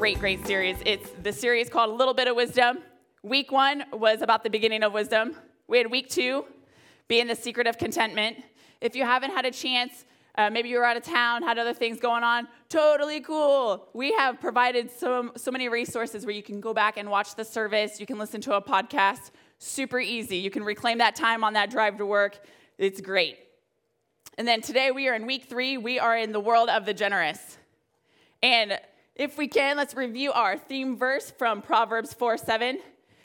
great, great series. It's the series called A Little Bit of Wisdom. Week one was about the beginning of wisdom. We had week two, being the secret of contentment. If you haven't had a chance, uh, maybe you were out of town, had other things going on, totally cool. We have provided so, so many resources where you can go back and watch the service, you can listen to a podcast, super easy. You can reclaim that time on that drive to work. It's great. And then today we are in week three, we are in the world of the generous. And if we can, let's review our theme verse from Proverbs 4 7. It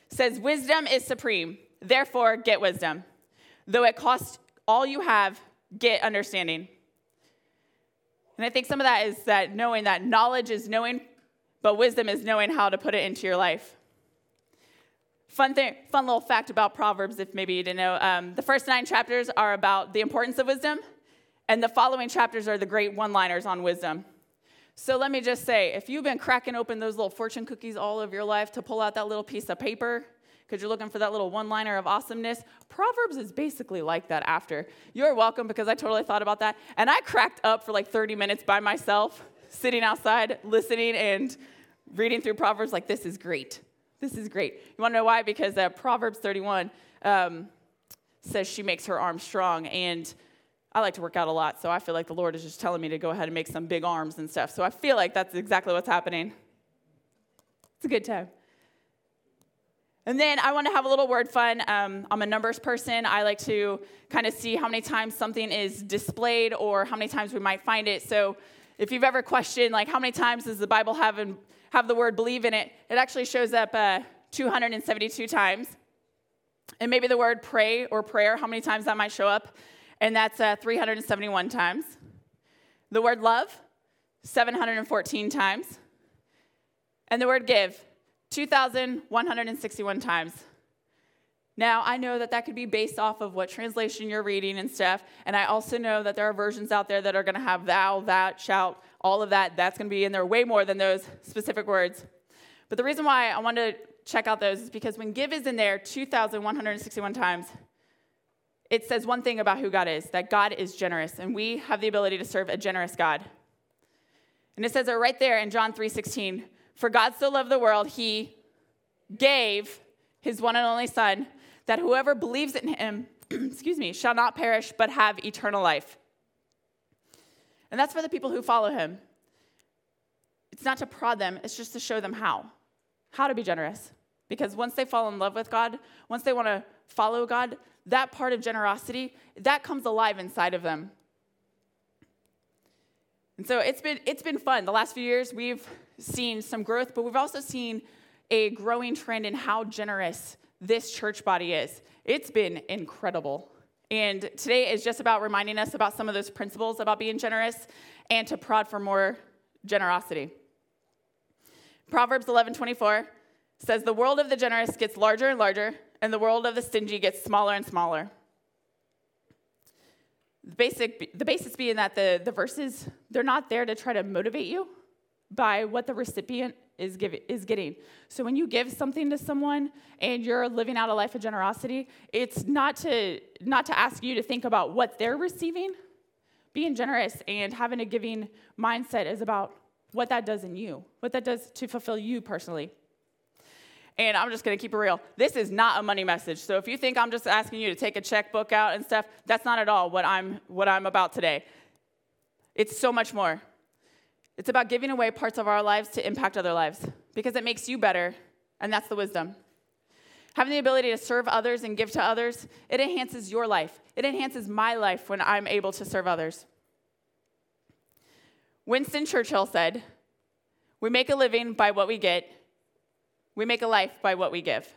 says, Wisdom is supreme, therefore get wisdom. Though it costs all you have, get understanding. And I think some of that is that knowing that knowledge is knowing, but wisdom is knowing how to put it into your life. Fun thing, fun little fact about Proverbs, if maybe you didn't know. Um, the first nine chapters are about the importance of wisdom, and the following chapters are the great one liners on wisdom. So let me just say if you've been cracking open those little fortune cookies all of your life to pull out that little piece of paper, because you're looking for that little one liner of awesomeness. Proverbs is basically like that after. You're welcome because I totally thought about that. And I cracked up for like 30 minutes by myself, sitting outside, listening and reading through Proverbs like, this is great. This is great. You want to know why? Because uh, Proverbs 31 um, says she makes her arm strong. And I like to work out a lot, so I feel like the Lord is just telling me to go ahead and make some big arms and stuff. So I feel like that's exactly what's happening. It's a good time. And then I want to have a little word fun. Um, I'm a numbers person. I like to kind of see how many times something is displayed or how many times we might find it. So if you've ever questioned, like, how many times does the Bible have, in, have the word believe in it, it actually shows up uh, 272 times. And maybe the word pray or prayer, how many times that might show up and that's uh, 371 times. The word love, 714 times. And the word give, 2,161 times. Now, I know that that could be based off of what translation you're reading and stuff, and I also know that there are versions out there that are going to have thou, that, shout, all of that. That's going to be in there way more than those specific words. But the reason why I wanted to check out those is because when give is in there 2,161 times, it says one thing about who God is that God is generous, and we have the ability to serve a generous God. And it says it right there in John 3:16, "For God so loved the world, he gave his one and only son, that whoever believes in him, excuse me, shall not perish but have eternal life." And that's for the people who follow him. It's not to prod them, it's just to show them how. How to be generous. Because once they fall in love with God, once they want to follow God, that part of generosity, that comes alive inside of them. And so it's been, it's been fun. The last few years, we've seen some growth, but we've also seen a growing trend in how generous this church body is. It's been incredible. And today is just about reminding us about some of those principles about being generous and to prod for more generosity. Proverbs 11 24 says, The world of the generous gets larger and larger, and the world of the stingy gets smaller and smaller. The, basic, the basis being that the, the verses, they're not there to try to motivate you by what the recipient is, give, is getting. So when you give something to someone and you're living out a life of generosity, it's not to, not to ask you to think about what they're receiving. Being generous and having a giving mindset is about what that does in you, what that does to fulfill you personally. And I'm just going to keep it real. This is not a money message. So if you think I'm just asking you to take a checkbook out and stuff, that's not at all what I'm what I'm about today. It's so much more. It's about giving away parts of our lives to impact other lives because it makes you better, and that's the wisdom. Having the ability to serve others and give to others, it enhances your life. It enhances my life when I'm able to serve others. Winston Churchill said, We make a living by what we get, we make a life by what we give.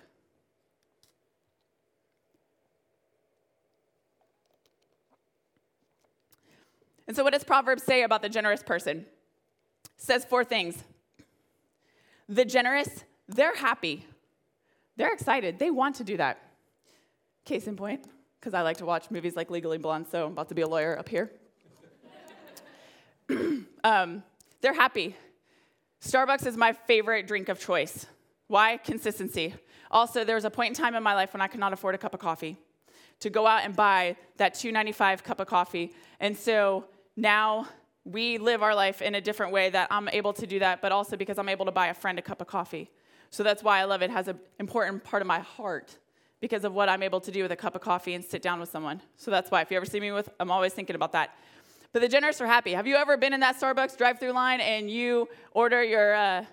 And so, what does Proverbs say about the generous person? says four things. The generous, they're happy. They're excited. They want to do that. Case in point, because I like to watch movies like Legally Blonde, so I'm about to be a lawyer up here. um, they're happy. Starbucks is my favorite drink of choice. Why? Consistency. Also, there was a point in time in my life when I could not afford a cup of coffee to go out and buy that 2.95 cup of coffee. And so now we live our life in a different way that I'm able to do that, but also because I'm able to buy a friend a cup of coffee. So that's why I love it. it has an important part of my heart because of what I'm able to do with a cup of coffee and sit down with someone. So that's why if you ever see me with, I'm always thinking about that. But the generous are happy. Have you ever been in that Starbucks drive-through line and you order your uh,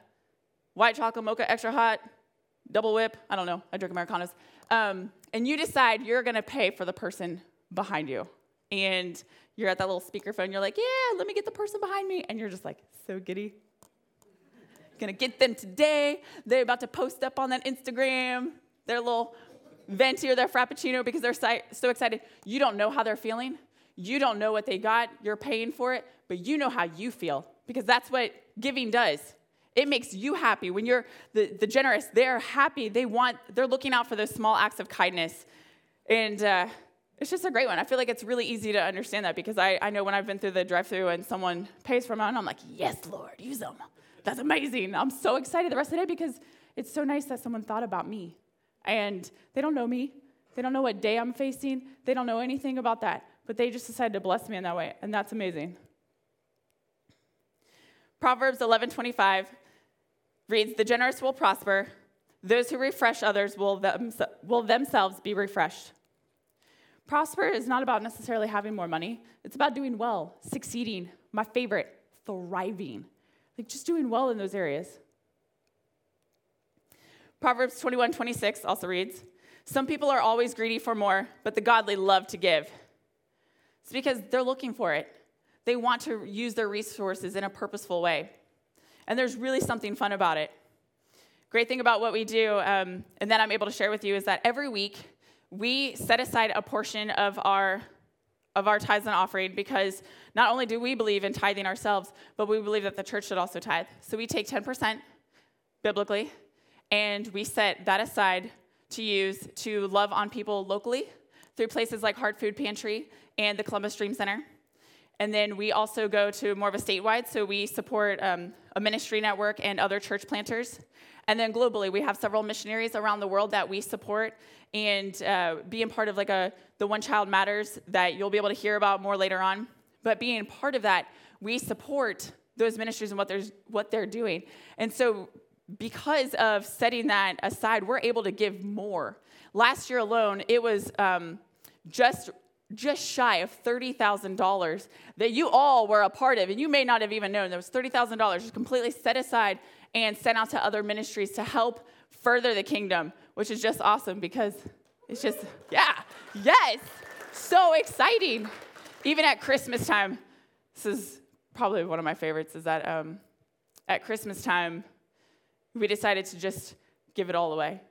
white chocolate mocha extra hot, double whip? I don't know. I drink Americanos. Um, and you decide you're going to pay for the person behind you. And you're at that little speakerphone. You're like, yeah, let me get the person behind me. And you're just like, so giddy. Gonna get them today. They're about to post up on that Instagram, their little venti or their frappuccino because they're so excited. You don't know how they're feeling. You don't know what they got. You're paying for it, but you know how you feel because that's what giving does. It makes you happy. When you're the, the generous, they're happy. They want, they're looking out for those small acts of kindness. And uh, it's just a great one. I feel like it's really easy to understand that because I, I know when I've been through the drive through and someone pays for mine, I'm like, yes, Lord, use them. That's amazing. I'm so excited the rest of the day because it's so nice that someone thought about me. And they don't know me, they don't know what day I'm facing, they don't know anything about that, but they just decided to bless me in that way. And that's amazing. Proverbs 11:25 reads, The generous will prosper, those who refresh others will, them, will themselves be refreshed. Prosper is not about necessarily having more money, it's about doing well, succeeding. My favorite, thriving. Like just doing well in those areas. Proverbs 21 26 also reads, Some people are always greedy for more, but the godly love to give. It's because they're looking for it. They want to use their resources in a purposeful way. And there's really something fun about it. Great thing about what we do, um, and that I'm able to share with you, is that every week we set aside a portion of our of our tithes and offering because not only do we believe in tithing ourselves, but we believe that the church should also tithe. So we take 10% biblically, and we set that aside to use to love on people locally through places like Heart Food Pantry and the Columbus Dream Center. And then we also go to more of a statewide, so we support um, a ministry network and other church planters. And then globally, we have several missionaries around the world that we support and uh, being part of like a the One Child Matters that you'll be able to hear about more later on. But being part of that, we support those ministries and what they're what they're doing. And so because of setting that aside, we're able to give more. Last year alone, it was um, just just shy of $30,000 that you all were a part of, and you may not have even known. There was $30,000 just completely set aside and sent out to other ministries to help further the kingdom, which is just awesome because it's just, yeah, yes, so exciting. Even at Christmas time, this is probably one of my favorites, is that um, at Christmas time, we decided to just give it all away.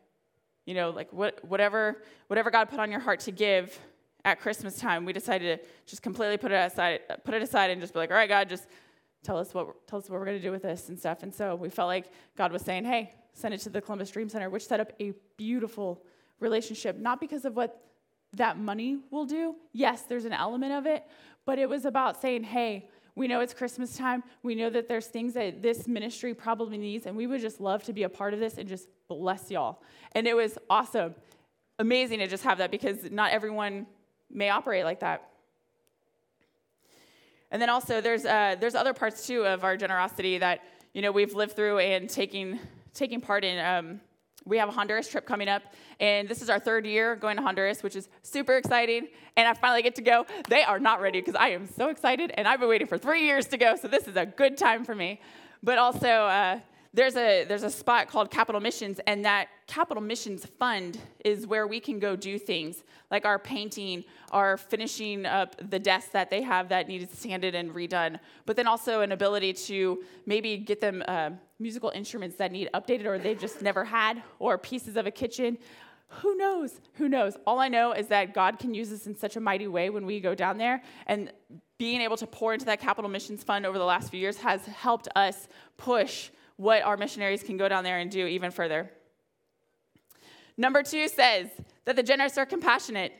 You know, like what, whatever, whatever God put on your heart to give, at Christmas time, we decided to just completely put it aside, put it aside, and just be like, "All right, God, just tell us what tell us what we're going to do with this and stuff." And so we felt like God was saying, "Hey, send it to the Columbus Dream Center," which set up a beautiful relationship, not because of what that money will do. Yes, there's an element of it, but it was about saying, "Hey." We know it's Christmas time. We know that there's things that this ministry probably needs, and we would just love to be a part of this and just bless y'all. And it was awesome, amazing to just have that because not everyone may operate like that. And then also, there's, uh, there's other parts too of our generosity that you know we've lived through and taking, taking part in. Um, we have a Honduras trip coming up, and this is our third year going to Honduras, which is super exciting. And I finally get to go. They are not ready because I am so excited, and I've been waiting for three years to go, so this is a good time for me. But also, uh, there's a there's a spot called Capital Missions, and that Capital Missions Fund is where we can go do things like our painting, our finishing up the desk that they have that needed sanded and redone, but then also an ability to maybe get them uh, musical instruments that need updated or they've just never had, or pieces of a kitchen. Who knows? Who knows? All I know is that God can use us in such a mighty way when we go down there. And being able to pour into that capital missions fund over the last few years has helped us push what our missionaries can go down there and do even further. Number two says that the generous are compassionate.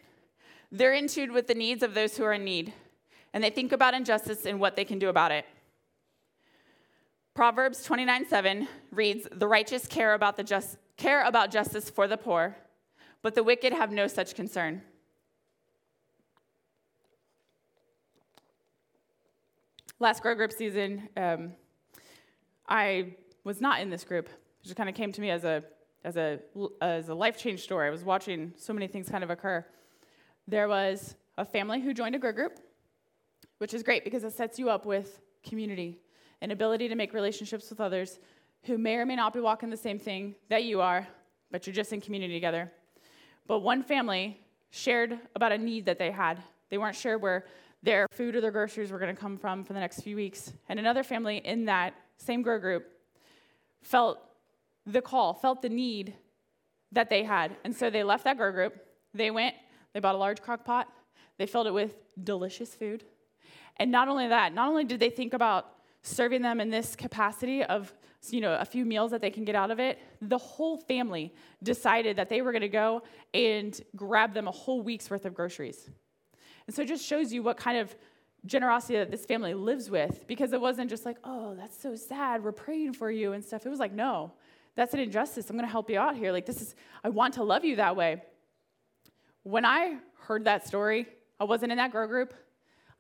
They're in tune with the needs of those who are in need, and they think about injustice and what they can do about it. Proverbs 29 7 reads, The righteous care about, the just, care about justice for the poor, but the wicked have no such concern. Last grow group season, um, I was not in this group. It just kind of came to me as a, as, a, as a life change story. I was watching so many things kind of occur. There was a family who joined a grow group, which is great because it sets you up with community and ability to make relationships with others who may or may not be walking the same thing that you are, but you're just in community together. But one family shared about a need that they had. They weren't sure where their food or their groceries were going to come from for the next few weeks. And another family in that same grow group felt the call, felt the need that they had. And so they left that grow group. They went, they bought a large crock pot, they filled it with delicious food. And not only that, not only did they think about serving them in this capacity of you know a few meals that they can get out of it the whole family decided that they were going to go and grab them a whole week's worth of groceries and so it just shows you what kind of generosity that this family lives with because it wasn't just like oh that's so sad we're praying for you and stuff it was like no that's an injustice i'm going to help you out here like this is i want to love you that way when i heard that story i wasn't in that grow group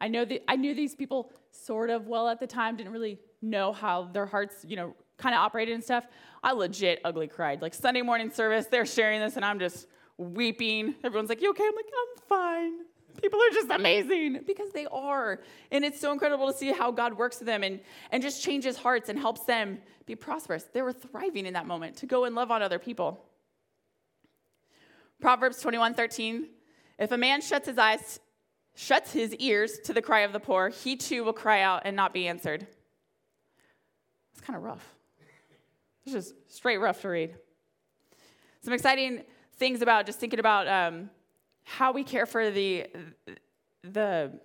I know that I knew these people sort of well at the time, didn't really know how their hearts, you know, kind of operated and stuff. I legit ugly cried. Like Sunday morning service, they're sharing this and I'm just weeping. Everyone's like, You okay? I'm like, I'm fine. People are just amazing because they are. And it's so incredible to see how God works with them and, and just changes hearts and helps them be prosperous. They were thriving in that moment to go and love on other people. Proverbs 21 13. If a man shuts his eyes shuts his ears to the cry of the poor, he too will cry out and not be answered. It's kind of rough. It's just straight rough to read. Some exciting things about just thinking about um, how we care for the, the,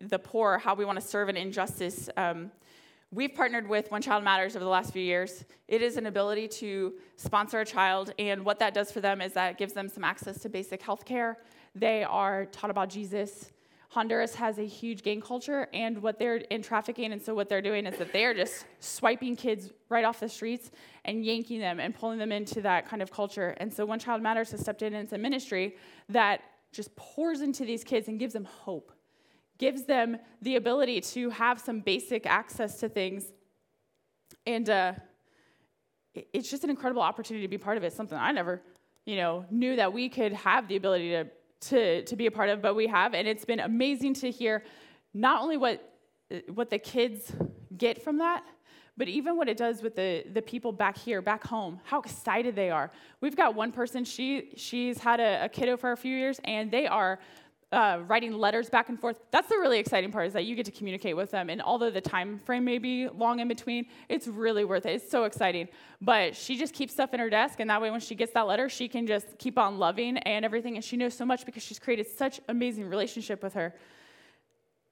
the poor, how we want to serve an injustice. Um, we've partnered with One Child Matters over the last few years. It is an ability to sponsor a child, and what that does for them is that gives them some access to basic health care they are taught about Jesus. Honduras has a huge gang culture, and what they're in trafficking, and so what they're doing is that they are just swiping kids right off the streets and yanking them and pulling them into that kind of culture. And so, One Child Matters has stepped in and it's a ministry that just pours into these kids and gives them hope, gives them the ability to have some basic access to things. And uh, it's just an incredible opportunity to be part of it. Something I never, you know, knew that we could have the ability to to, to be a part of, but we have. And it's been amazing to hear not only what, what the kids get from that, but even what it does with the, the people back here, back home, how excited they are. We've got one person, she, she's had a, a kiddo for a few years, and they are uh, writing letters back and forth. That's the really exciting part is that you get to communicate with them. And although the time frame may be long in between, it's really worth it. It's so exciting. But she just keeps stuff in her desk, and that way when she gets that letter, she can just keep on loving and everything. And she knows so much because she's created such amazing relationship with her.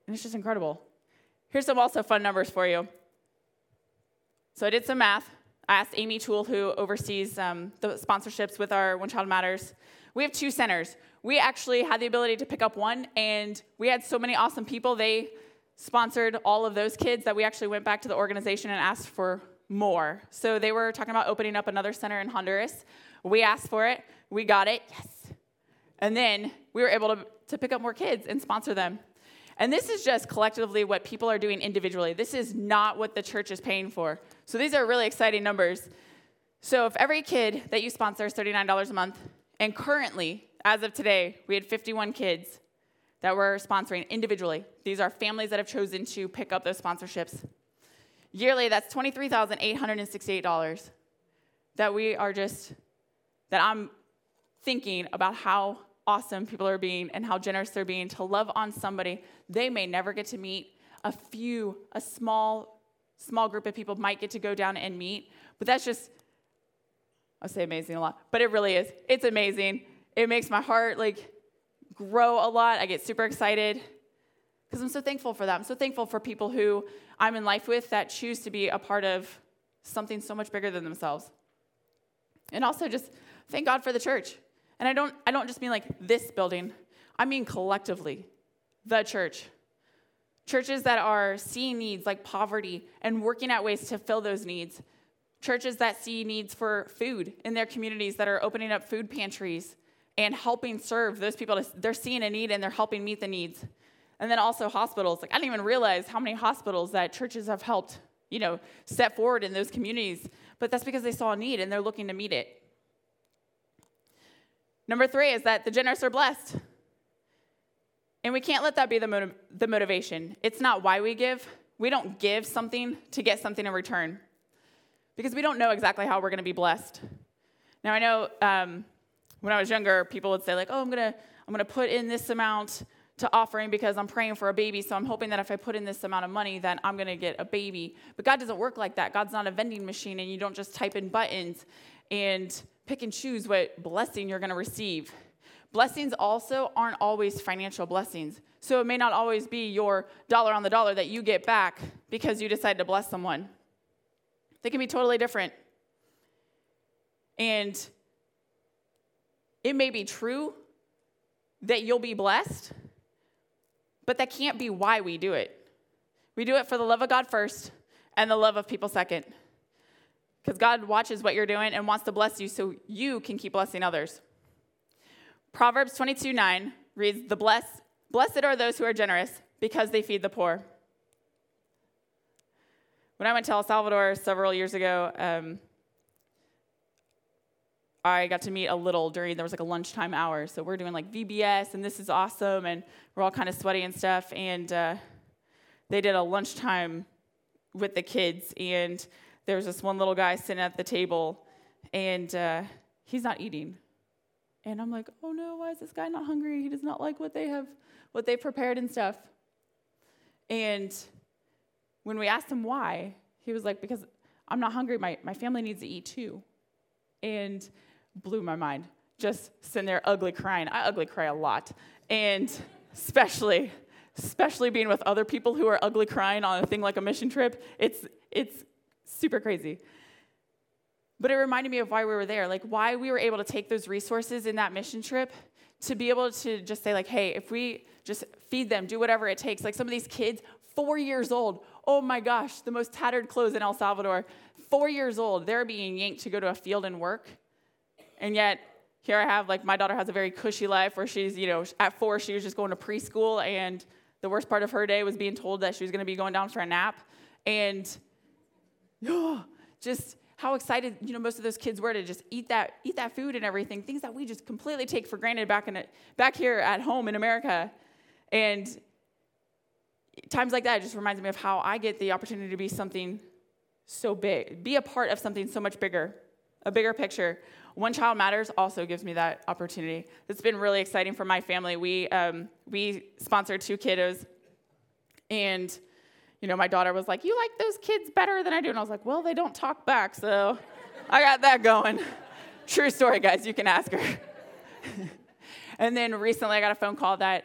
And it's just incredible. Here's some also fun numbers for you. So I did some math. I asked Amy Toole, who oversees um, the sponsorships with our One Child Matters. We have two centers we actually had the ability to pick up one, and we had so many awesome people. They sponsored all of those kids that we actually went back to the organization and asked for more. So they were talking about opening up another center in Honduras. We asked for it, we got it, yes. And then we were able to, to pick up more kids and sponsor them. And this is just collectively what people are doing individually. This is not what the church is paying for. So these are really exciting numbers. So if every kid that you sponsor is $39 a month, and currently as of today, we had 51 kids that we're sponsoring individually. These are families that have chosen to pick up those sponsorships. Yearly, that's $23,868 that we are just, that I'm thinking about how awesome people are being and how generous they're being to love on somebody they may never get to meet. A few, a small, small group of people might get to go down and meet, but that's just I say amazing a lot, but it really is. It's amazing. It makes my heart like grow a lot. I get super excited because I'm so thankful for that. I'm so thankful for people who I'm in life with that choose to be a part of something so much bigger than themselves. And also just thank God for the church. And I don't I don't just mean like this building. I mean collectively, the church. Churches that are seeing needs like poverty and working out ways to fill those needs. Churches that see needs for food in their communities that are opening up food pantries and helping serve those people. They're seeing a need and they're helping meet the needs. And then also hospitals. Like I didn't even realize how many hospitals that churches have helped, you know, step forward in those communities. But that's because they saw a need and they're looking to meet it. Number three is that the generous are blessed. And we can't let that be the, motiv- the motivation. It's not why we give. We don't give something to get something in return because we don't know exactly how we're going to be blessed. Now, I know um, when I was younger, people would say, like, oh, I'm going to I'm going to put in this amount to offering because I'm praying for a baby. So I'm hoping that if I put in this amount of money, then I'm going to get a baby. But God doesn't work like that. God's not a vending machine, and you don't just type in buttons and pick and choose what blessing you're going to receive. Blessings also aren't always financial blessings. So it may not always be your dollar on the dollar that you get back because you decide to bless someone. They can be totally different. And it may be true that you'll be blessed, but that can't be why we do it. We do it for the love of God first and the love of people second. Because God watches what you're doing and wants to bless you so you can keep blessing others. Proverbs 22 9 reads, the bless, Blessed are those who are generous because they feed the poor. When I went to El Salvador several years ago, um, I got to meet a little during there was like a lunchtime hour. So we're doing like VBS, and this is awesome, and we're all kind of sweaty and stuff. And uh, they did a lunchtime with the kids, and there was this one little guy sitting at the table, and uh, he's not eating. And I'm like, oh no, why is this guy not hungry? He does not like what they have, what they prepared and stuff. And when we asked him why, he was like, because I'm not hungry. My, my family needs to eat too. And blew my mind. Just sitting there ugly crying. I ugly cry a lot. And especially, especially being with other people who are ugly crying on a thing like a mission trip, it's, it's super crazy. But it reminded me of why we were there, like why we were able to take those resources in that mission trip to be able to just say, like, hey, if we just feed them, do whatever it takes. Like some of these kids, four years old, oh my gosh, the most tattered clothes in El Salvador, four years old, they're being yanked to go to a field and work. And yet, here I have, like, my daughter has a very cushy life where she's, you know, at four, she was just going to preschool, and the worst part of her day was being told that she was going to be going down for a nap. And oh, just how excited, you know, most of those kids were to just eat that, eat that food and everything, things that we just completely take for granted back, in it, back here at home in America. And times like that just reminds me of how I get the opportunity to be something so big, be a part of something so much bigger, a bigger picture. One Child Matters also gives me that opportunity. It's been really exciting for my family. We, um, we sponsored two kiddos, and you know, my daughter was like, You like those kids better than I do. And I was like, Well, they don't talk back, so I got that going. True story, guys, you can ask her. and then recently I got a phone call that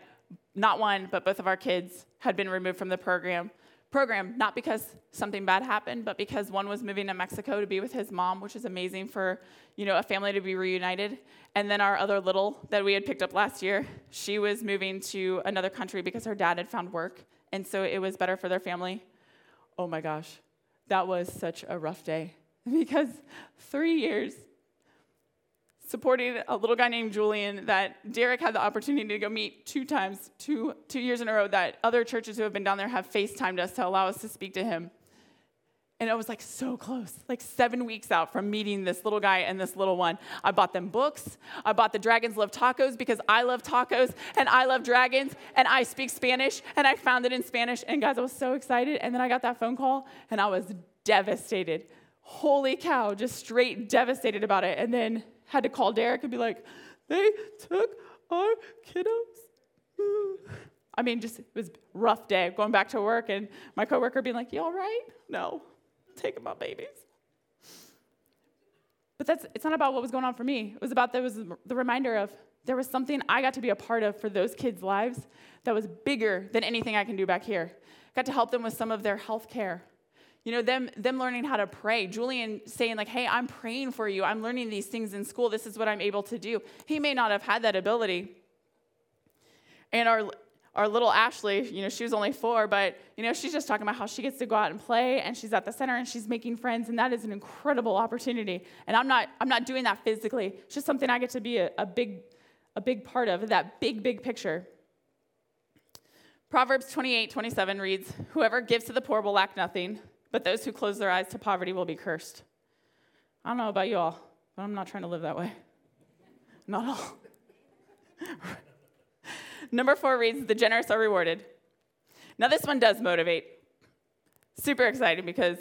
not one, but both of our kids had been removed from the program program, not because something bad happened, but because one was moving to Mexico to be with his mom, which is amazing for, you know, a family to be reunited. And then our other little that we had picked up last year, she was moving to another country because her dad had found work. And so it was better for their family. Oh my gosh, that was such a rough day because three years supporting a little guy named Julian that Derek had the opportunity to go meet two times, two, two years in a row, that other churches who have been down there have FaceTimed us to allow us to speak to him. And it was like so close, like seven weeks out from meeting this little guy and this little one. I bought them books. I bought the Dragons Love Tacos because I love tacos and I love dragons and I speak Spanish and I found it in Spanish. And guys, I was so excited. And then I got that phone call and I was devastated. Holy cow, just straight devastated about it. And then had to call Derek and be like, they took our kiddos. I mean, just it was rough day going back to work and my coworker being like, You all right? No, taking my babies. But that's it's not about what was going on for me. It was about there was the reminder of there was something I got to be a part of for those kids' lives that was bigger than anything I can do back here. Got to help them with some of their health care. You know, them, them learning how to pray. Julian saying, like, hey, I'm praying for you. I'm learning these things in school. This is what I'm able to do. He may not have had that ability. And our, our little Ashley, you know, she was only four, but, you know, she's just talking about how she gets to go out and play and she's at the center and she's making friends. And that is an incredible opportunity. And I'm not, I'm not doing that physically. It's just something I get to be a, a big, a big part of, that big, big picture. Proverbs 28 27 reads, Whoever gives to the poor will lack nothing, but those who close their eyes to poverty will be cursed. I don't know about you all, but I'm not trying to live that way. Not all. Number four reads, The generous are rewarded. Now, this one does motivate. Super exciting because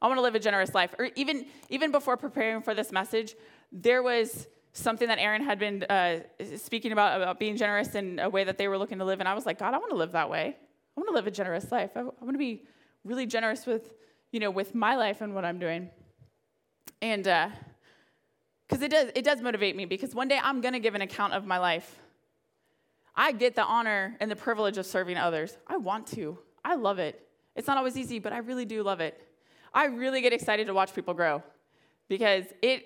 I want to live a generous life. Or even, even before preparing for this message, there was something that Aaron had been uh, speaking about, about being generous in a way that they were looking to live. And I was like, God, I want to live that way. I want to live a generous life. I, I want to be really generous with, you know, with my life and what I'm doing. And because uh, it does, it does motivate me because one day I'm to give an account of my life. I get the honor and the privilege of serving others. I want to. I love it. It's not always easy, but I really do love it. I really get excited to watch people grow because it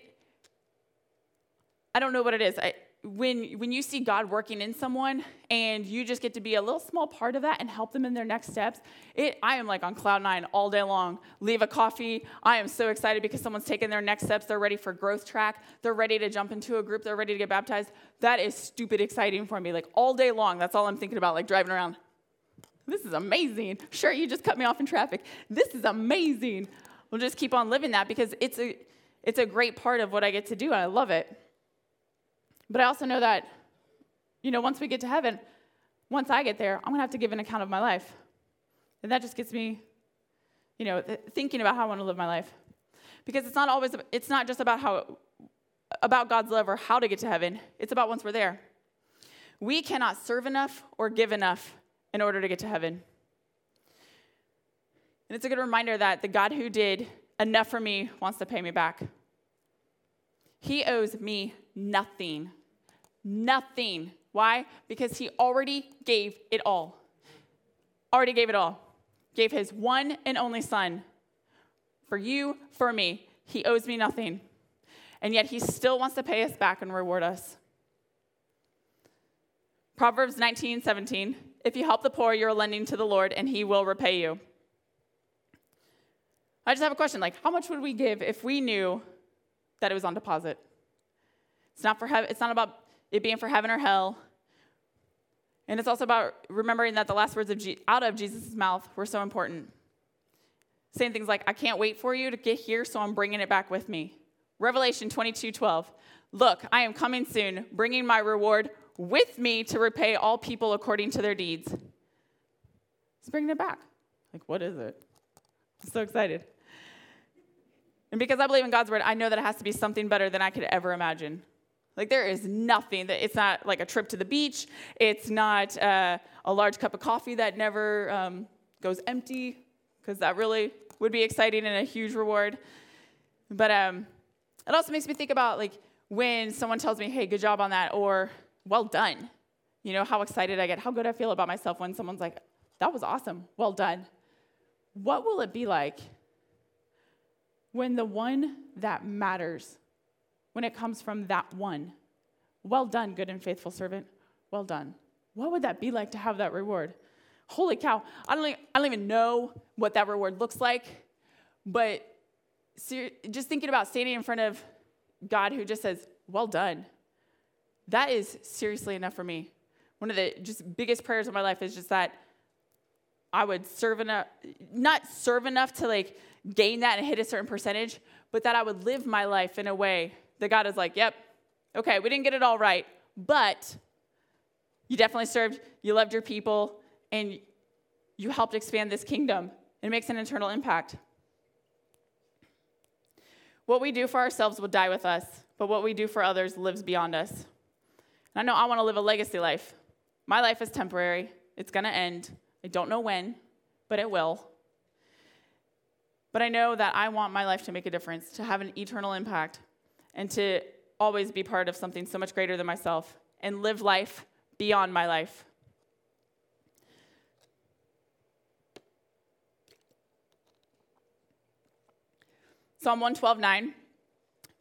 I don't know what it is. I, when, when you see God working in someone and you just get to be a little small part of that and help them in their next steps, it, I am like on cloud nine all day long. Leave a coffee. I am so excited because someone's taking their next steps. They're ready for growth track. They're ready to jump into a group. They're ready to get baptized. That is stupid exciting for me. Like all day long, that's all I'm thinking about, like driving around. This is amazing. Sure, you just cut me off in traffic. This is amazing. We'll just keep on living that because it's a, it's a great part of what I get to do, and I love it. But I also know that, you know, once we get to heaven, once I get there, I'm going to have to give an account of my life. And that just gets me, you know, thinking about how I want to live my life. Because it's not always, it's not just about how, about God's love or how to get to heaven. It's about once we're there. We cannot serve enough or give enough in order to get to heaven. And it's a good reminder that the God who did enough for me wants to pay me back. He owes me nothing. Nothing. Why? Because he already gave it all. Already gave it all. Gave his one and only son for you, for me. He owes me nothing. And yet he still wants to pay us back and reward us. Proverbs 19, 17. If you help the poor, you're lending to the Lord, and he will repay you. I just have a question like, how much would we give if we knew that it was on deposit? It's not for it's not about it being for heaven or hell. And it's also about remembering that the last words of Je- out of Jesus' mouth were so important. Saying things like, I can't wait for you to get here, so I'm bringing it back with me. Revelation 22 12. Look, I am coming soon, bringing my reward with me to repay all people according to their deeds. He's bringing it back. Like, what is it? I'm so excited. And because I believe in God's word, I know that it has to be something better than I could ever imagine. Like there is nothing that it's not like a trip to the beach. It's not uh, a large cup of coffee that never um, goes empty because that really would be exciting and a huge reward. But um, it also makes me think about like when someone tells me, "Hey, good job on that," or "Well done." You know how excited I get, how good I feel about myself when someone's like, "That was awesome, well done." What will it be like when the one that matters when it comes from that one. Well done, good and faithful servant. Well done. What would that be like to have that reward? Holy cow, I don't, I don't even know what that reward looks like, but ser- just thinking about standing in front of God who just says, Well done, that is seriously enough for me. One of the just biggest prayers of my life is just that I would serve enough, not serve enough to like gain that and hit a certain percentage, but that I would live my life in a way that God is like, yep, okay, we didn't get it all right, but you definitely served, you loved your people, and you helped expand this kingdom. It makes an eternal impact. What we do for ourselves will die with us, but what we do for others lives beyond us. And I know I want to live a legacy life. My life is temporary, it's going to end. I don't know when, but it will. But I know that I want my life to make a difference, to have an eternal impact and to always be part of something so much greater than myself and live life beyond my life. Psalm 112:9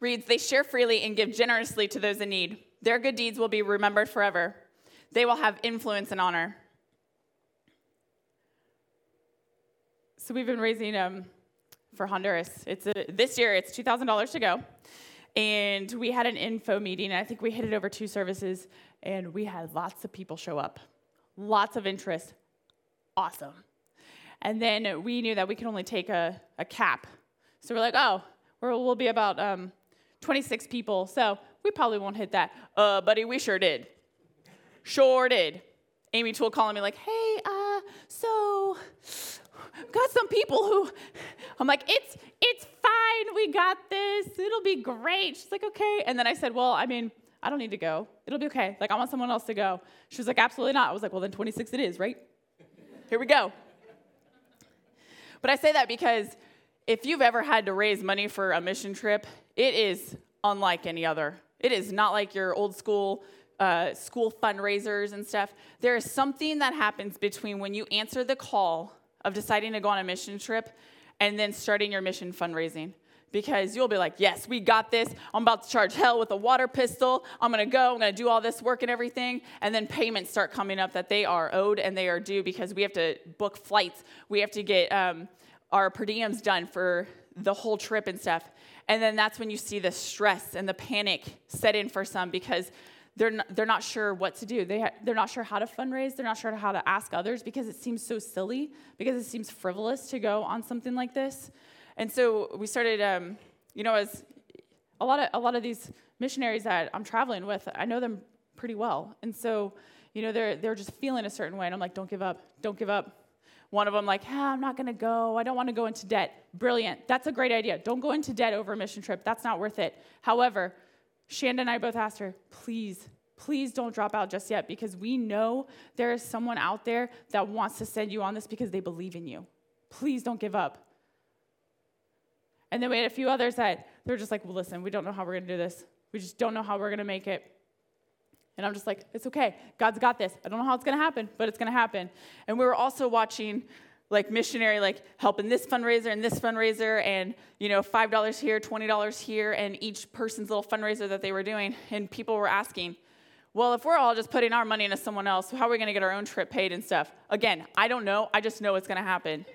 reads, They share freely and give generously to those in need. Their good deeds will be remembered forever. They will have influence and honor. So we've been raising um, for Honduras. It's a, this year it's two thousand dollars to go, and we had an info meeting. I think we hit it over two services, and we had lots of people show up, lots of interest. Awesome. And then we knew that we could only take a, a cap so we're like, oh, we will be about um, 26 people, so we probably won't hit that. Uh, buddy, we sure did. Sure did. Amy Toole calling me like, hey, uh, so got some people who I'm like, it's it's fine, we got this, it'll be great. She's like, okay. And then I said, well, I mean, I don't need to go. It'll be okay. Like, I want someone else to go. She was like, absolutely not. I was like, well, then 26 it is, right? Here we go. But I say that because if you've ever had to raise money for a mission trip, it is unlike any other. It is not like your old school uh, school fundraisers and stuff. There is something that happens between when you answer the call of deciding to go on a mission trip and then starting your mission fundraising. Because you'll be like, yes, we got this. I'm about to charge hell with a water pistol. I'm gonna go, I'm gonna do all this work and everything. And then payments start coming up that they are owed and they are due because we have to book flights. We have to get um, our per diems done for the whole trip and stuff. And then that's when you see the stress and the panic set in for some because they're not, they're not sure what to do. They ha- they're not sure how to fundraise. They're not sure how to ask others because it seems so silly, because it seems frivolous to go on something like this. And so we started, um, you know, as a lot of a lot of these missionaries that I'm traveling with, I know them pretty well, and so you know they're they're just feeling a certain way, and I'm like, don't give up, don't give up. One of them, like, ah, I'm not going to go. I don't want to go into debt. Brilliant. That's a great idea. Don't go into debt over a mission trip. That's not worth it. However, Shanda and I both asked her, please, please don't drop out just yet because we know there is someone out there that wants to send you on this because they believe in you. Please don't give up. And then we had a few others that they're just like, well, listen, we don't know how we're going to do this. We just don't know how we're going to make it. And I'm just like, it's okay. God's got this. I don't know how it's going to happen, but it's going to happen. And we were also watching like missionary like helping this fundraiser and this fundraiser and you know $5 here $20 here and each person's little fundraiser that they were doing. And people were asking well if we're all just putting our money into someone else how are we going to get our own trip paid and stuff? Again i don't know. I just know it's going to happen.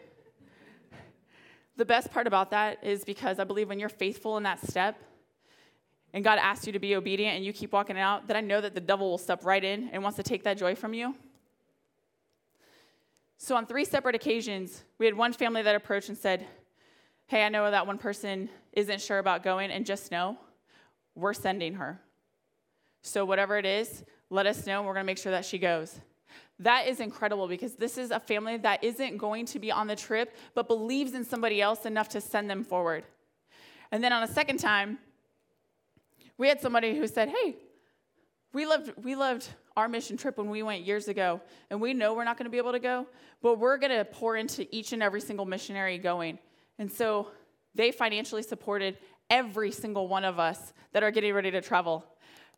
The best part about that is because i believe when you're faithful in that step and God asks you to be obedient and you keep walking it out, that I know that the devil will step right in and wants to take that joy from you. So, on three separate occasions, we had one family that approached and said, Hey, I know that one person isn't sure about going, and just know we're sending her. So, whatever it is, let us know, and we're to make sure that she goes. That is incredible because this is a family that isn't going to be on the trip, but believes in somebody else enough to send them forward. And then on a second time, we had somebody who said, Hey, we loved, we loved our mission trip when we went years ago, and we know we're not going to be able to go, but we're going to pour into each and every single missionary going. And so they financially supported every single one of us that are getting ready to travel.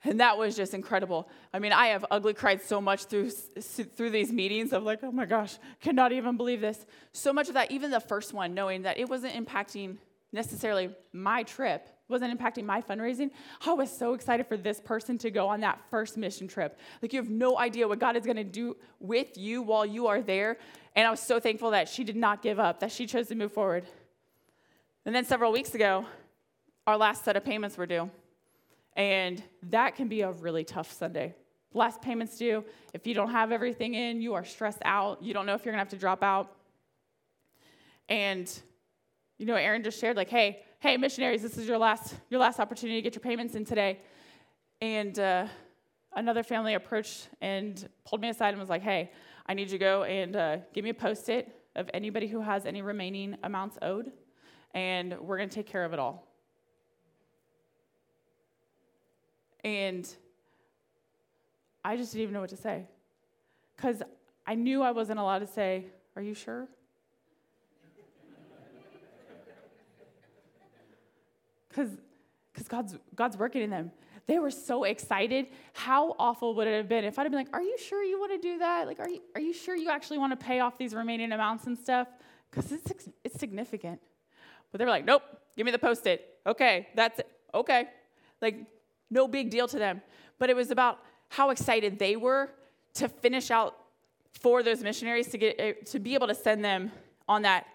And that was just incredible. I mean, I have ugly cried so much through through these meetings of like, oh my gosh, cannot even believe this. So much of that, even the first one, knowing that it wasn't impacting necessarily my trip, wasn't impacting my fundraising. I was so excited for this person to go on that first mission trip. Like, you have no idea what God is going to do with you while you are there. And I was so thankful that she did not give up, that she chose to move forward. And then several weeks ago, our last set of payments were due. And that can be a really tough Sunday. Last payments due. If you don't have everything in, you are stressed out. You don't know if you're going to have to drop out. And, you know, Aaron just shared, like, hey, hey, missionaries, this is your last, your last opportunity to get your payments in today. And uh, another family approached and pulled me aside and was like, hey, I need you to go and uh, give me a post it of anybody who has any remaining amounts owed, and we're going to take care of it all. And I just didn't even know what to say. Because I knew I wasn't allowed to say, Are you sure? Because God's, God's working in them. They were so excited. How awful would it have been if I'd have been like, Are you sure you want to do that? Like, are you, are you sure you actually want to pay off these remaining amounts and stuff? Because it's, it's significant. But they were like, Nope, give me the post it. Okay, that's it. Okay. Like, no big deal to them. But it was about how excited they were to finish out for those missionaries to get eh, to be able to send them on that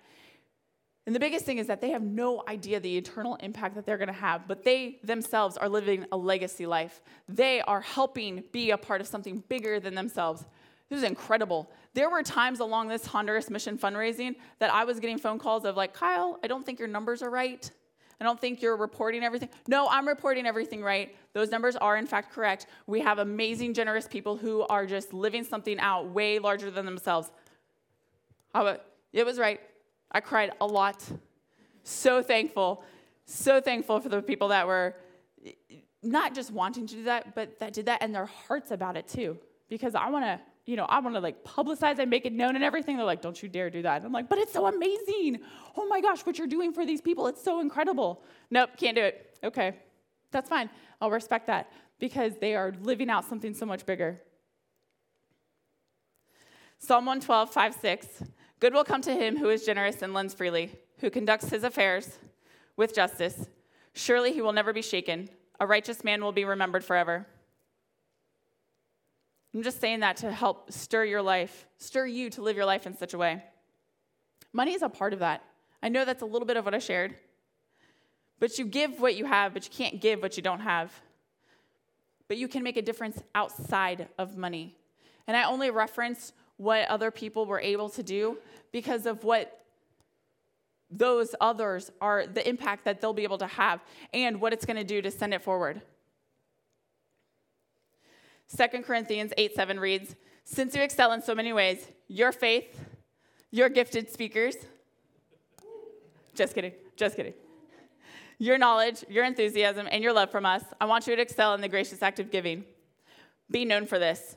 and the biggest thing is that they have no idea the eternal impact that they're going to have, but they themselves are living a legacy life. They are helping be a part of something bigger than themselves. This is incredible. There were times along this Honduras mission fundraising that I was getting phone calls of like, Kyle, I don't think your numbers are right. I don't think you're reporting everything. No, I'm reporting everything right. Those numbers are, in fact, correct. We have amazing, generous people who are just living something out way larger than themselves. It was right. I cried a lot. So thankful. So thankful for the people that were not just wanting to do that, but that did that and their hearts about it too. Because I want to, you know, I want to like publicize and make it known and everything. They're like, don't you dare do that. And I'm like, but it's so amazing. Oh my gosh, what you're doing for these people, it's so incredible. Nope, can't do it. Okay, that's fine. I'll respect that because they are living out something so much bigger. Psalm 112, 5, 6. Good will come to him who is generous and lends freely, who conducts his affairs with justice. Surely he will never be shaken. A righteous man will be remembered forever. I'm just saying that to help stir your life, stir you to live your life in such a way. Money is a part of that. I know that's a little bit of what I shared. But you give what you have, but you can't give what you don't have. But you can make a difference outside of money. And I only reference what other people were able to do because of what those others are, the impact that they'll be able to have, and what it's going to do to send it forward. 2 Corinthians 8 7 reads, Since you excel in so many ways, your faith, your gifted speakers, just kidding, just kidding. Your knowledge, your enthusiasm, and your love from us, I want you to excel in the gracious act of giving. Be known for this.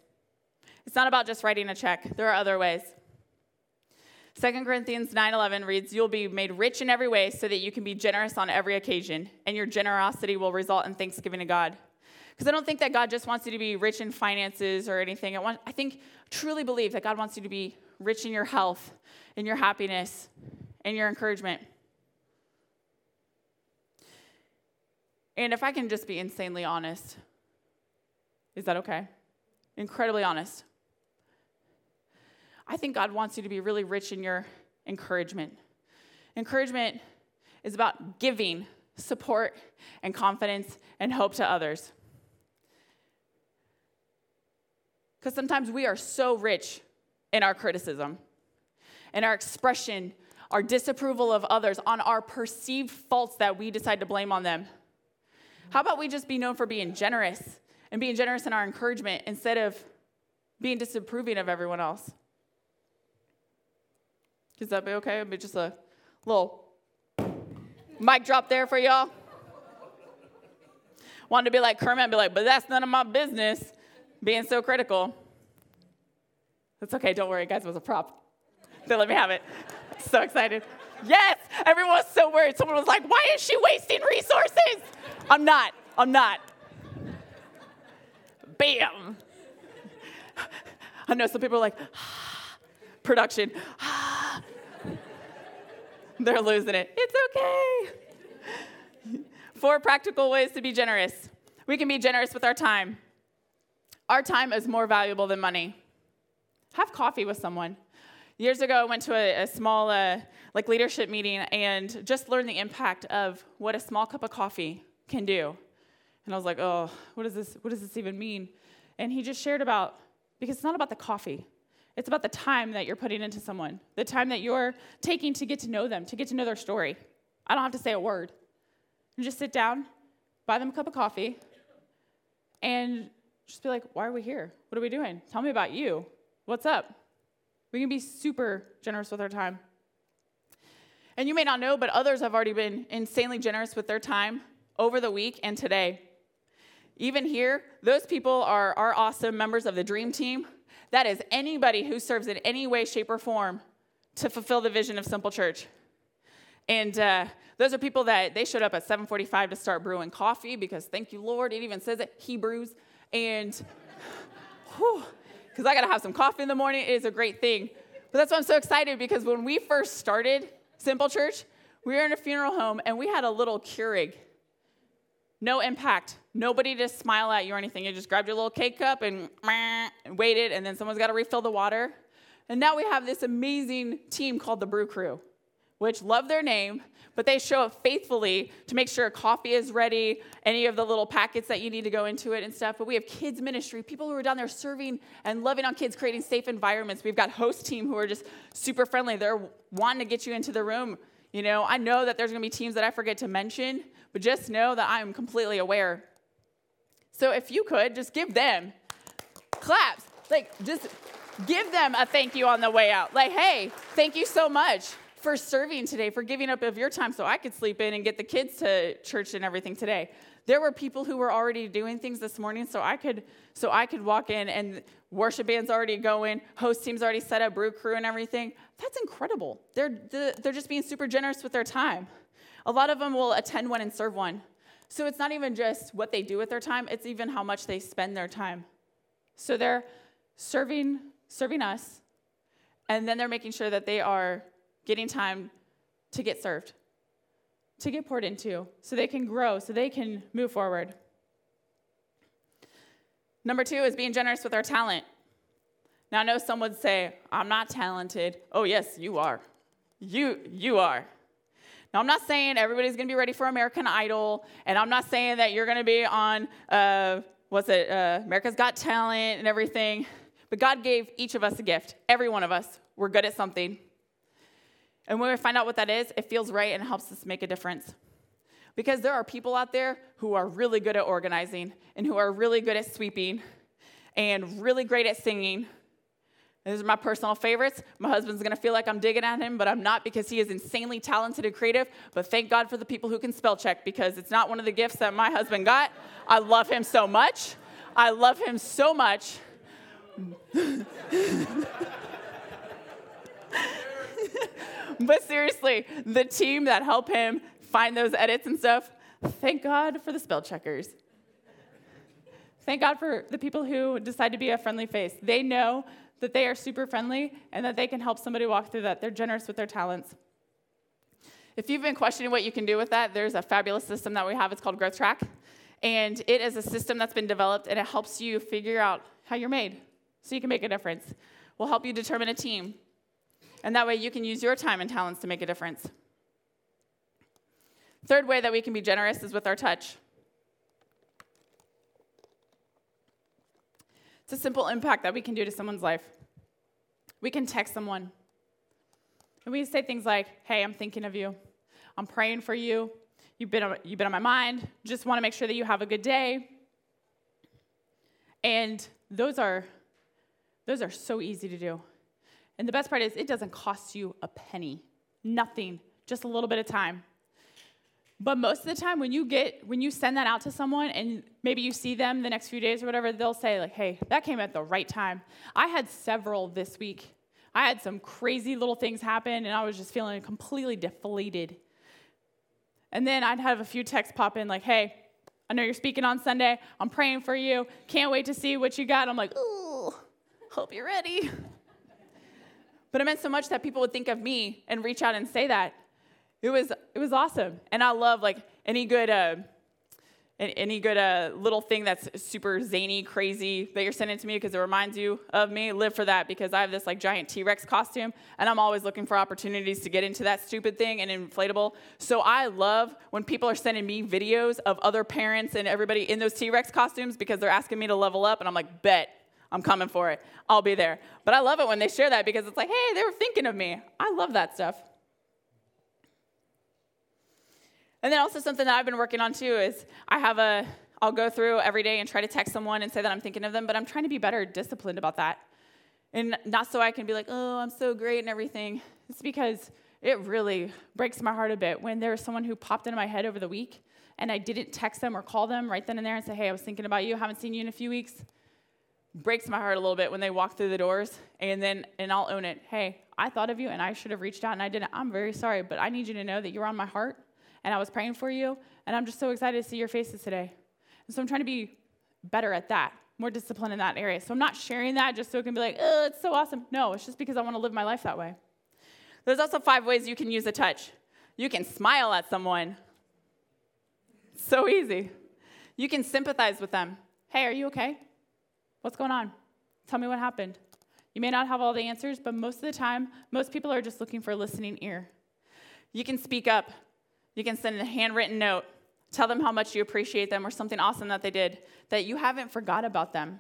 It's not about just writing a check, there are other ways. 2 Corinthians 9:11 reads, "You'll be made rich in every way so that you can be generous on every occasion, and your generosity will result in thanksgiving to God." Because I don't think that God just wants you to be rich in finances or anything. I, want, I think, truly believe that God wants you to be rich in your health, in your happiness, in your encouragement. And if I can just be insanely honest, is that okay? Incredibly honest. I think God wants you to be really rich in your encouragement. Encouragement is about giving support and confidence and hope to others. Because sometimes we are so rich in our criticism, in our expression, our disapproval of others, on our perceived faults that we decide to blame on them. How about we just be known for being generous and being generous in our encouragement instead of being disapproving of everyone else? Is that be okay? It'll be just a little mic drop there for y'all. Wanted to be like Kermit and be like, but that's none of my business, being so critical. That's okay, don't worry, guys, it was a prop. They let me have it. So excited. Yes, everyone was so worried. Someone was like, why is she wasting resources? I'm not, I'm not. Bam. I know some people are like, production. They're losing it. It's okay. Four practical ways to be generous. We can be generous with our time. Our time is more valuable than money. Have coffee with someone. Years ago, I went to a, a small uh, like leadership meeting and just learned the impact of what a small cup of coffee can do. And I was like, oh, what does this? What does this even mean? And he just shared about because it's not about the coffee. It's about the time that you're putting into someone, the time that you're taking to get to know them, to get to know their story. I don't have to say a word. And just sit down, buy them a cup of coffee, and just be like, why are we here? What are we doing? Tell me about you. What's up? We can be super generous with our time. And you may not know, but others have already been insanely generous with their time over the week and today. Even here, those people are, are awesome members of the dream team that is anybody who serves in any way, shape, or form to fulfill the vision of Simple Church. And uh, those are people that they showed up at 7:45 to start brewing coffee because thank you Lord, it even says it Hebrews. And because I got to have some coffee in the morning, it is a great thing. But that's why I'm so excited because when we first started Simple Church, we were in a funeral home and we had a little Keurig. No impact. Nobody to smile at you or anything. You just grabbed your little K-cup and, and waited, and then someone's got to refill the water. And now we have this amazing team called the Brew Crew, which love their name, but they show up faithfully to make sure coffee is ready, any of the little packets that you need to go into it and stuff. But we have kids ministry, people who are down there serving and loving on kids, creating safe environments. We've got host team who are just super friendly. They're wanting to get you into the room. You know, I know that there's going to be teams that I forget to mention, but just know that I'm completely aware. So if you could just give them claps, like just give them a thank you on the way out. Like, hey, thank you so much for serving today, for giving up of your time so I could sleep in and get the kids to church and everything today. There were people who were already doing things this morning so I could so I could walk in and worship band's already going, host team's already set up, brew crew and everything. That's incredible. They're they're just being super generous with their time. A lot of them will attend one and serve one. So it's not even just what they do with their time, it's even how much they spend their time. So they're serving serving us and then they're making sure that they are getting time to get served, to get poured into, so they can grow, so they can move forward. Number two is being generous with our talent. Now, I know some would say, I'm not talented. Oh, yes, you are. You, you are. Now, I'm not saying everybody's going to be ready for American Idol, and I'm not saying that you're going to be on, uh, what's it, uh, America's Got Talent and everything. But God gave each of us a gift. Every one of us. We're good at something. And when we find out what that is, it feels right and helps us make a difference. Because there are people out there who are really good at organizing and who are really good at sweeping and really great at singing. These are my personal favorites. My husband's gonna feel like I'm digging at him, but I'm not because he is insanely talented and creative. But thank God for the people who can spell check because it's not one of the gifts that my husband got. I love him so much. I love him so much. but seriously, the team that help him find those edits and stuff, thank God for the spell checkers. Thank God for the people who decide to be a friendly face. They know that they are super friendly and that they can help somebody walk through that. They're generous with their talents. If you've been questioning what you can do with that, there's a fabulous system that we have. It's called Growth Track. And it is a system that's been developed and it helps you figure out how you're made so you can make a difference. We'll help you determine a team. And that way you can use your time and talents to make a difference. Third way that we can be generous is with our touch. It's a simple impact that we can do to someone's life. We can text someone. And we say things like, hey, I'm thinking of you. I'm praying for you. You've been, you've been on my mind. Just want to make sure that you have a good day. And those are, those are so easy to do. And the best part is, it doesn't cost you a penny, nothing, just a little bit of time. But most of the time, when you get when you send that out to someone, and maybe you see them the next few days or whatever, they'll say like, "Hey, that came at the right time." I had several this week. I had some crazy little things happen, and I was just feeling completely deflated. And then I'd have a few texts pop in like, "Hey, I know you're speaking on Sunday. I'm praying for you. Can't wait to see what you got." I'm like, "Ooh, hope you're ready." But it meant so much that people would think of me and reach out and say that. It was, it was awesome. And I love like any good, uh, any good uh, little thing that's super zany, crazy that you're sending to me because it reminds you of me, live for that because I have this like giant T Rex costume and I'm always looking for opportunities to get into that stupid thing and inflatable. So I love when people are sending me videos of other parents and everybody in those T Rex costumes because they're asking me to level up and I'm like, bet, I'm coming for it. I'll be there. But I love it when they share that because it's like, hey, they were thinking of me. I love that stuff. And then also something that I've been working on too is I have a, I'll go through every day and try to text someone and say that I'm thinking of them, but I'm trying to be better disciplined about that. And not so I can be like, oh, I'm so great and everything. It's because it really breaks my heart a bit when there's someone who popped into my head over the week and I didn't text them or call them right then and there and say, hey, I was thinking about you, haven't seen you in a few weeks breaks my heart a little bit when they walk through the doors and then and I'll own it. Hey, I thought of you and I should have reached out and I didn't. I'm very sorry, but I need you to know that you're on my heart and I was praying for you and I'm just so excited to see your faces today. And so I'm trying to be better at that, more disciplined in that area. So I'm not sharing that just so it can be like, oh, it's so awesome. No, it's just because I want to live my life that way. There's also five ways you can use a touch. You can smile at someone. So easy. You can sympathize with them. Hey, are you okay? What's going on? Tell me what happened. You may not have all the answers, but most of the time, most people are just looking for a listening ear. You can speak up. You can send a handwritten note. Tell them how much you appreciate them or something awesome that they did, that you haven't forgot about them.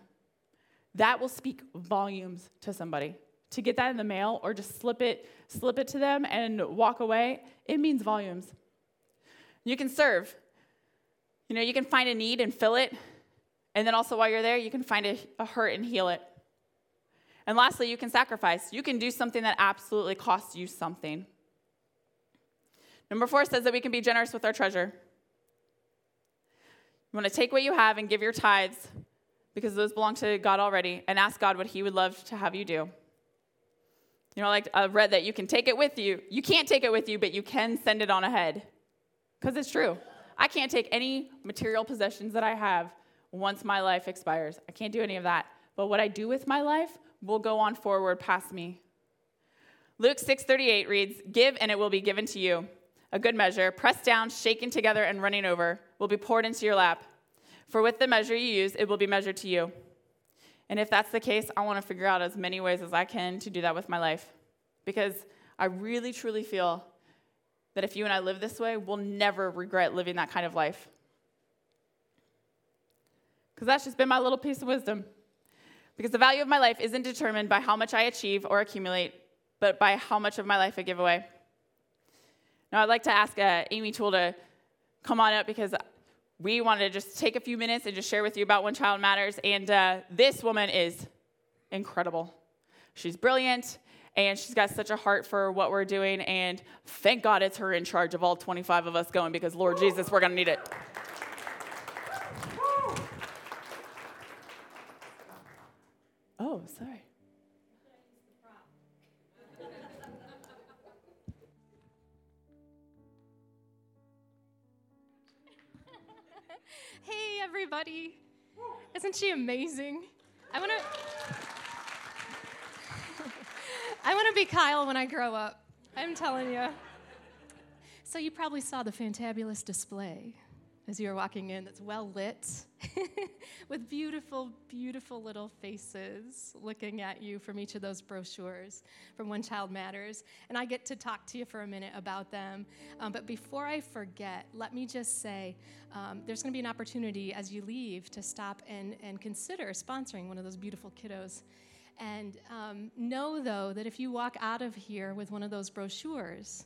That will speak volumes to somebody. To get that in the mail or just slip it, slip it to them and walk away, it means volumes. You can serve. You know, you can find a need and fill it. And then also while you're there, you can find a, a hurt and heal it. And lastly, you can sacrifice. You can do something that absolutely costs you something. Number four says that we can be generous with our treasure. You want to take what you have and give your tithes because those belong to God already and ask God what He would love to have you do. You know, like I read that you can take it with you. You can't take it with you, but you can send it on ahead because it's true. I can't take any material possessions that I have once my life expires. I can't do any of that. But what I do with my life will go on forward past me. Luke 6:38 reads, "Give and it will be given to you. A good measure, pressed down, shaken together and running over, will be poured into your lap. For with the measure you use, it will be measured to you." And if that's the case, I want to figure out as many ways as I can to do that with my life. Because I really truly feel that if you and I live this way, we'll never regret living that kind of life. Because that's just been my little piece of wisdom. Because the value of my life isn't determined by how much I achieve or accumulate, but by how much of my life I give away. Now, I'd like to ask uh, Amy Toole to come on up because we wanted to just take a few minutes and just share with you about One Child Matters. And uh, this woman is incredible. She's brilliant, and she's got such a heart for what we're doing. And thank God it's her in charge of all 25 of us going because, Lord Jesus, we're going to need it. Oh, sorry. hey, everybody. Isn't she amazing? I want to. I want to be Kyle when I grow up. I'm telling you. So, you probably saw the fantabulous display as you were walking in that's well lit with beautiful, beautiful little faces looking at you from each of those brochures from One Child Matters. And I get to talk to you for a minute about them. Um, but before I forget, let me just say um, there's going to be an opportunity as you leave to stop and, and consider sponsoring one of those beautiful kiddos. And um, know, though, that if you walk out of here with one of those brochures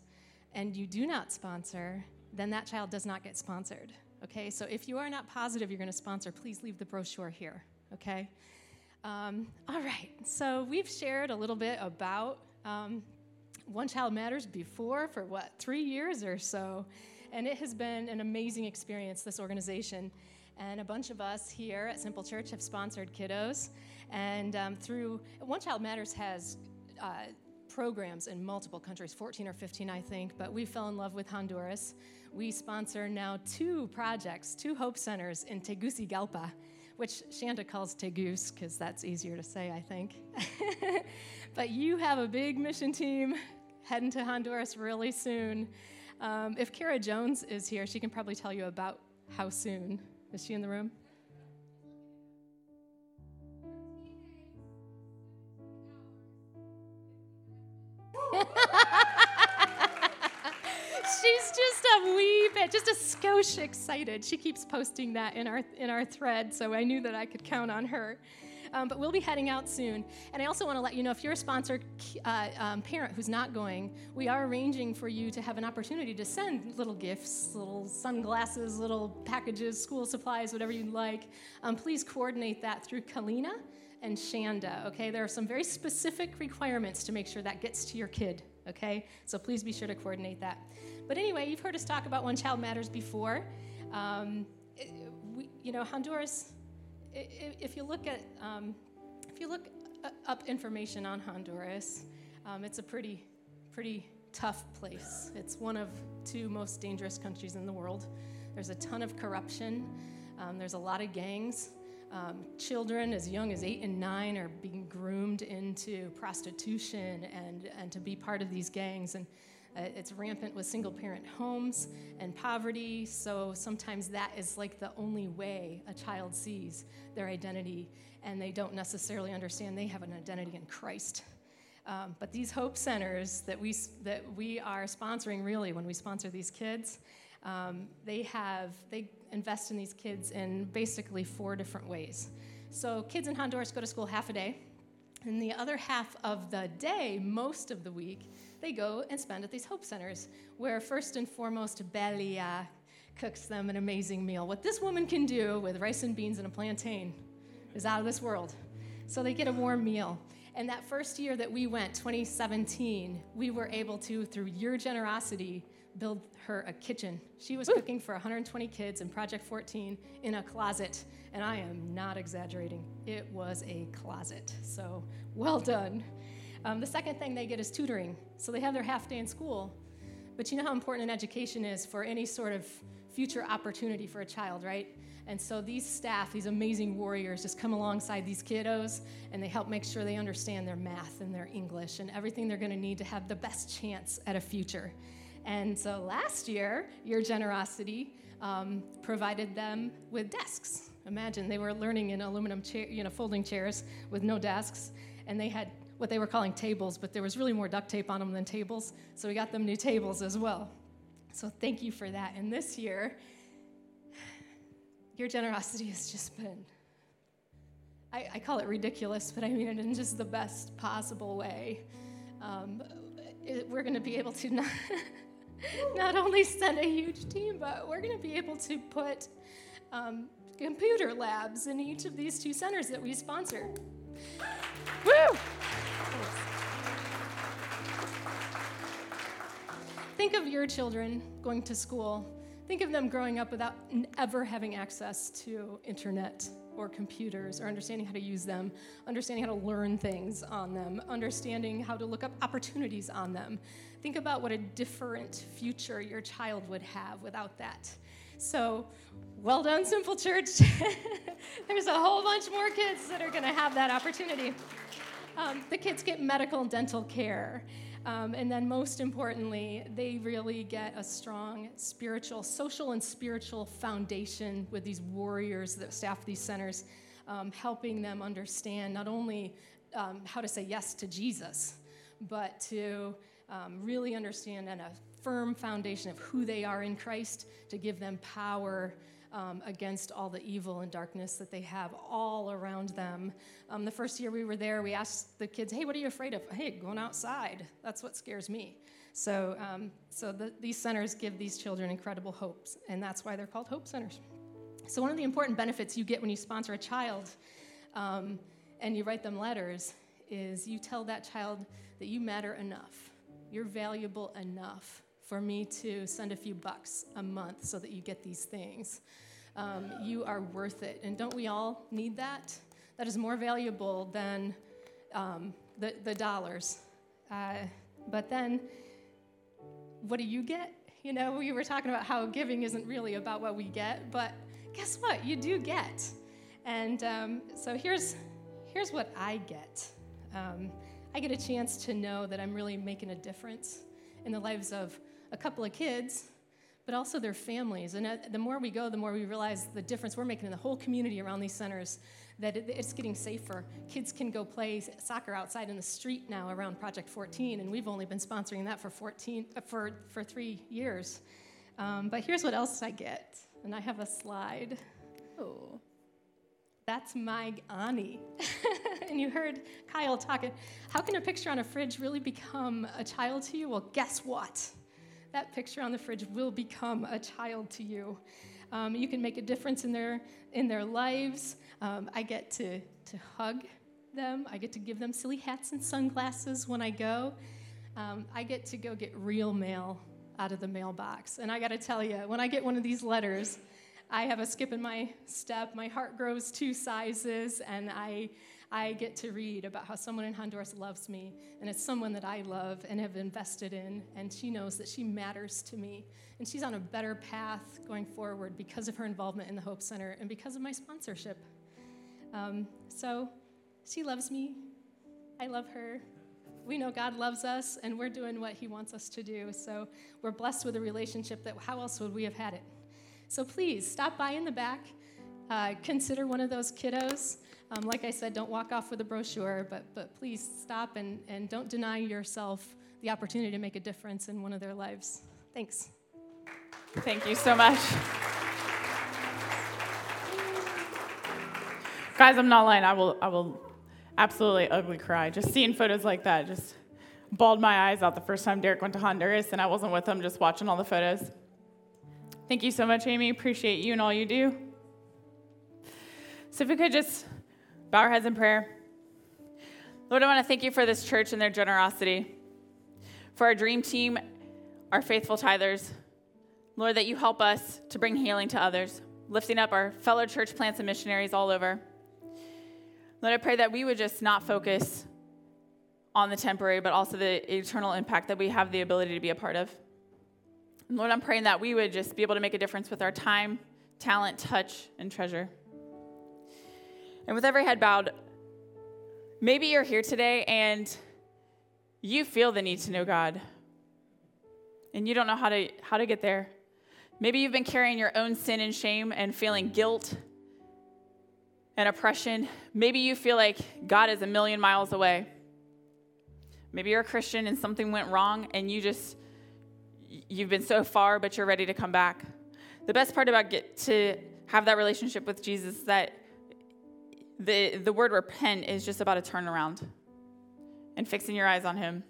and you do not sponsor, then that child does not get sponsored. Okay, so if you are not positive you're going to sponsor, please leave the brochure here. Okay? Um, all right, so we've shared a little bit about um, One Child Matters before for what, three years or so. And it has been an amazing experience, this organization. And a bunch of us here at Simple Church have sponsored kiddos. And um, through One Child Matters has uh, programs in multiple countries, 14 or 15, I think, but we fell in love with Honduras we sponsor now two projects, two Hope Centers in Tegucigalpa, which Shanda calls Tegus because that's easier to say, I think. but you have a big mission team heading to Honduras really soon. Um, if Kara Jones is here, she can probably tell you about how soon. Is she in the room? A wee bit, just a skosh excited. She keeps posting that in our in our thread, so I knew that I could count on her. Um, but we'll be heading out soon. And I also want to let you know if you're a sponsor uh, um, parent who's not going, we are arranging for you to have an opportunity to send little gifts, little sunglasses, little packages, school supplies, whatever you'd like. Um, please coordinate that through Kalina and Shanda, okay? There are some very specific requirements to make sure that gets to your kid, okay? So please be sure to coordinate that. But anyway, you've heard us talk about One Child Matters before. Um, it, we, you know, Honduras, if you look at um, if you look uh, up information on Honduras, um, it's a pretty, pretty tough place. It's one of two most dangerous countries in the world. There's a ton of corruption. Um, there's a lot of gangs. Um, children as young as eight and nine are being groomed into prostitution and, and to be part of these gangs. And uh, it's rampant with single parent homes and poverty. So sometimes that is like the only way a child sees their identity, and they don't necessarily understand they have an identity in Christ. Um, but these hope centers that we, that we are sponsoring, really, when we sponsor these kids, um, they have they invest in these kids in basically four different ways. So kids in Honduras go to school half a day, and the other half of the day, most of the week, they go and spend at these hope centers, where first and foremost Belia cooks them an amazing meal. What this woman can do with rice and beans and a plantain is out of this world. So they get a warm meal. And that first year that we went, 2017, we were able to, through your generosity, build her a kitchen. She was cooking for 120 kids in Project 14 in a closet, and I am not exaggerating. It was a closet. So well done. Um, the second thing they get is tutoring. So they have their half day in school, but you know how important an education is for any sort of future opportunity for a child, right? And so these staff, these amazing warriors, just come alongside these kiddos and they help make sure they understand their math and their English and everything they're going to need to have the best chance at a future. And so last year, your generosity um, provided them with desks. Imagine they were learning in aluminum chair, you know, folding chairs with no desks, and they had what they were calling tables, but there was really more duct tape on them than tables. So we got them new tables as well. So thank you for that. And this year, your generosity has just been, I, I call it ridiculous, but I mean it in just the best possible way. Um, it, we're going to be able to not. not only send a huge team, but we're going to be able to put um, computer labs in each of these two centers that we sponsor. Woo! Think of your children going to school. Think of them growing up without ever having access to internet or computers or understanding how to use them, understanding how to learn things on them, understanding how to look up opportunities on them. Think about what a different future your child would have without that. So, well done, Simple Church. There's a whole bunch more kids that are going to have that opportunity. Um, the kids get medical and dental care. Um, and then, most importantly, they really get a strong spiritual, social, and spiritual foundation with these warriors that staff these centers, um, helping them understand not only um, how to say yes to Jesus, but to um, really understand and firm foundation of who they are in Christ to give them power um, against all the evil and darkness that they have all around them. Um, the first year we were there, we asked the kids, "Hey, what are you afraid of?" "Hey, going outside. That's what scares me." So, um, so the, these centers give these children incredible hopes, and that's why they're called hope centers. So, one of the important benefits you get when you sponsor a child um, and you write them letters is you tell that child that you matter enough you're valuable enough for me to send a few bucks a month so that you get these things. Um, you are worth it. And don't we all need that? That is more valuable than um, the, the dollars. Uh, but then, what do you get? You know, we were talking about how giving isn't really about what we get, but guess what? You do get. And um, so here's, here's what I get. Um, I get a chance to know that I'm really making a difference in the lives of a couple of kids, but also their families. And the more we go, the more we realize the difference we're making in the whole community around these centers, that it's getting safer. Kids can go play soccer outside in the street now around Project 14, and we've only been sponsoring that for 14 uh, for, for three years. Um, but here's what else I get, and I have a slide. Oh that's my Ani. and you heard Kyle talking. How can a picture on a fridge really become a child to you? Well, guess what? That picture on the fridge will become a child to you. Um, you can make a difference in their in their lives. Um, I get to to hug them. I get to give them silly hats and sunglasses when I go. Um, I get to go get real mail out of the mailbox. And I got to tell you, when I get one of these letters, I have a skip in my step. My heart grows two sizes, and I, I get to read about how someone in Honduras loves me, and it's someone that I love and have invested in, and she knows that she matters to me. And she's on a better path going forward because of her involvement in the Hope Center and because of my sponsorship. Um, so she loves me. I love her. We know God loves us, and we're doing what He wants us to do. So we're blessed with a relationship that how else would we have had it? So please stop by in the back. Uh, consider one of those kiddos. Um, like I said, don't walk off with a brochure, but, but please stop and, and don't deny yourself the opportunity to make a difference in one of their lives. Thanks. Thank you so much. Guys, I'm not lying. I will, I will absolutely ugly cry. Just seeing photos like that just bawled my eyes out the first time Derek went to Honduras and I wasn't with him, just watching all the photos. Thank you so much, Amy. Appreciate you and all you do. So, if we could just bow our heads in prayer. Lord, I want to thank you for this church and their generosity, for our dream team, our faithful tithers. Lord, that you help us to bring healing to others, lifting up our fellow church plants and missionaries all over. Lord, I pray that we would just not focus on the temporary, but also the eternal impact that we have the ability to be a part of. Lord, I'm praying that we would just be able to make a difference with our time, talent, touch, and treasure. And with every head bowed, maybe you're here today and you feel the need to know God and you don't know how to, how to get there. Maybe you've been carrying your own sin and shame and feeling guilt and oppression. Maybe you feel like God is a million miles away. Maybe you're a Christian and something went wrong and you just you've been so far but you're ready to come back. The best part about get to have that relationship with Jesus is that the the word repent is just about a turnaround and fixing your eyes on him.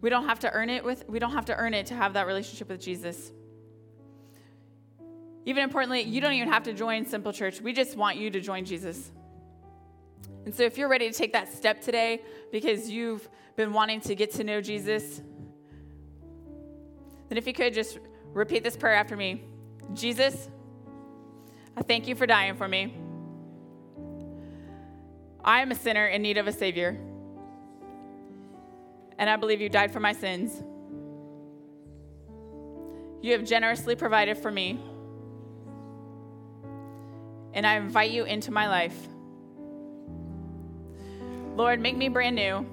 We don't have to earn it with we don't have to earn it to have that relationship with Jesus. Even importantly, you don't even have to join Simple Church. We just want you to join Jesus. And so if you're ready to take that step today because you've been wanting to get to know Jesus, then if you could just repeat this prayer after me Jesus, I thank you for dying for me. I am a sinner in need of a Savior, and I believe you died for my sins. You have generously provided for me and I invite you into my life. Lord, make me brand new.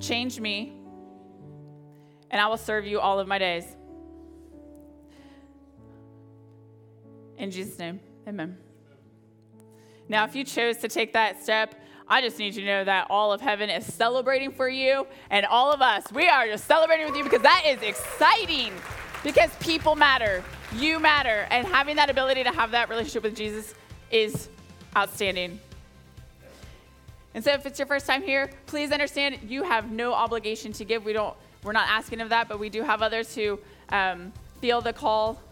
Change me, and I will serve you all of my days. In Jesus' name, amen. Now, if you chose to take that step, I just need you to know that all of heaven is celebrating for you, and all of us, we are just celebrating with you because that is exciting because people matter. You matter. And having that ability to have that relationship with Jesus is outstanding. And so if it's your first time here, please understand you have no obligation to give. We don't, we're not asking of that, but we do have others who um, feel the call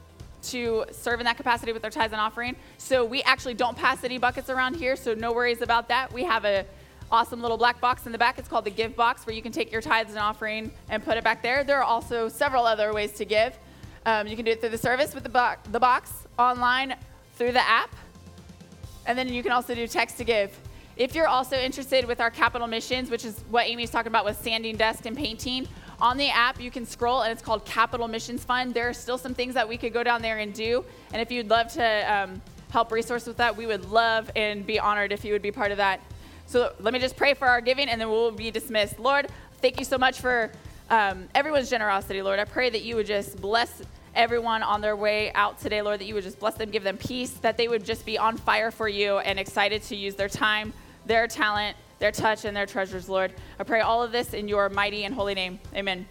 to serve in that capacity with their tithes and offering. So we actually don't pass any buckets around here, so no worries about that. We have a awesome little black box in the back. It's called the Give Box, where you can take your tithes and offering and put it back there. There are also several other ways to give. Um, you can do it through the service with the, bo- the box, online through the app, and then you can also do text to give. If you're also interested with our capital missions, which is what Amy's talking about with sanding dust, and painting, on the app you can scroll and it's called Capital Missions Fund. There are still some things that we could go down there and do, and if you'd love to um, help resource with that, we would love and be honored if you would be part of that. So let me just pray for our giving, and then we'll be dismissed. Lord, thank you so much for um, everyone's generosity, Lord. I pray that you would just bless everyone on their way out today, Lord, that you would just bless them, give them peace, that they would just be on fire for you and excited to use their time, their talent, their touch, and their treasures, Lord. I pray all of this in your mighty and holy name. Amen.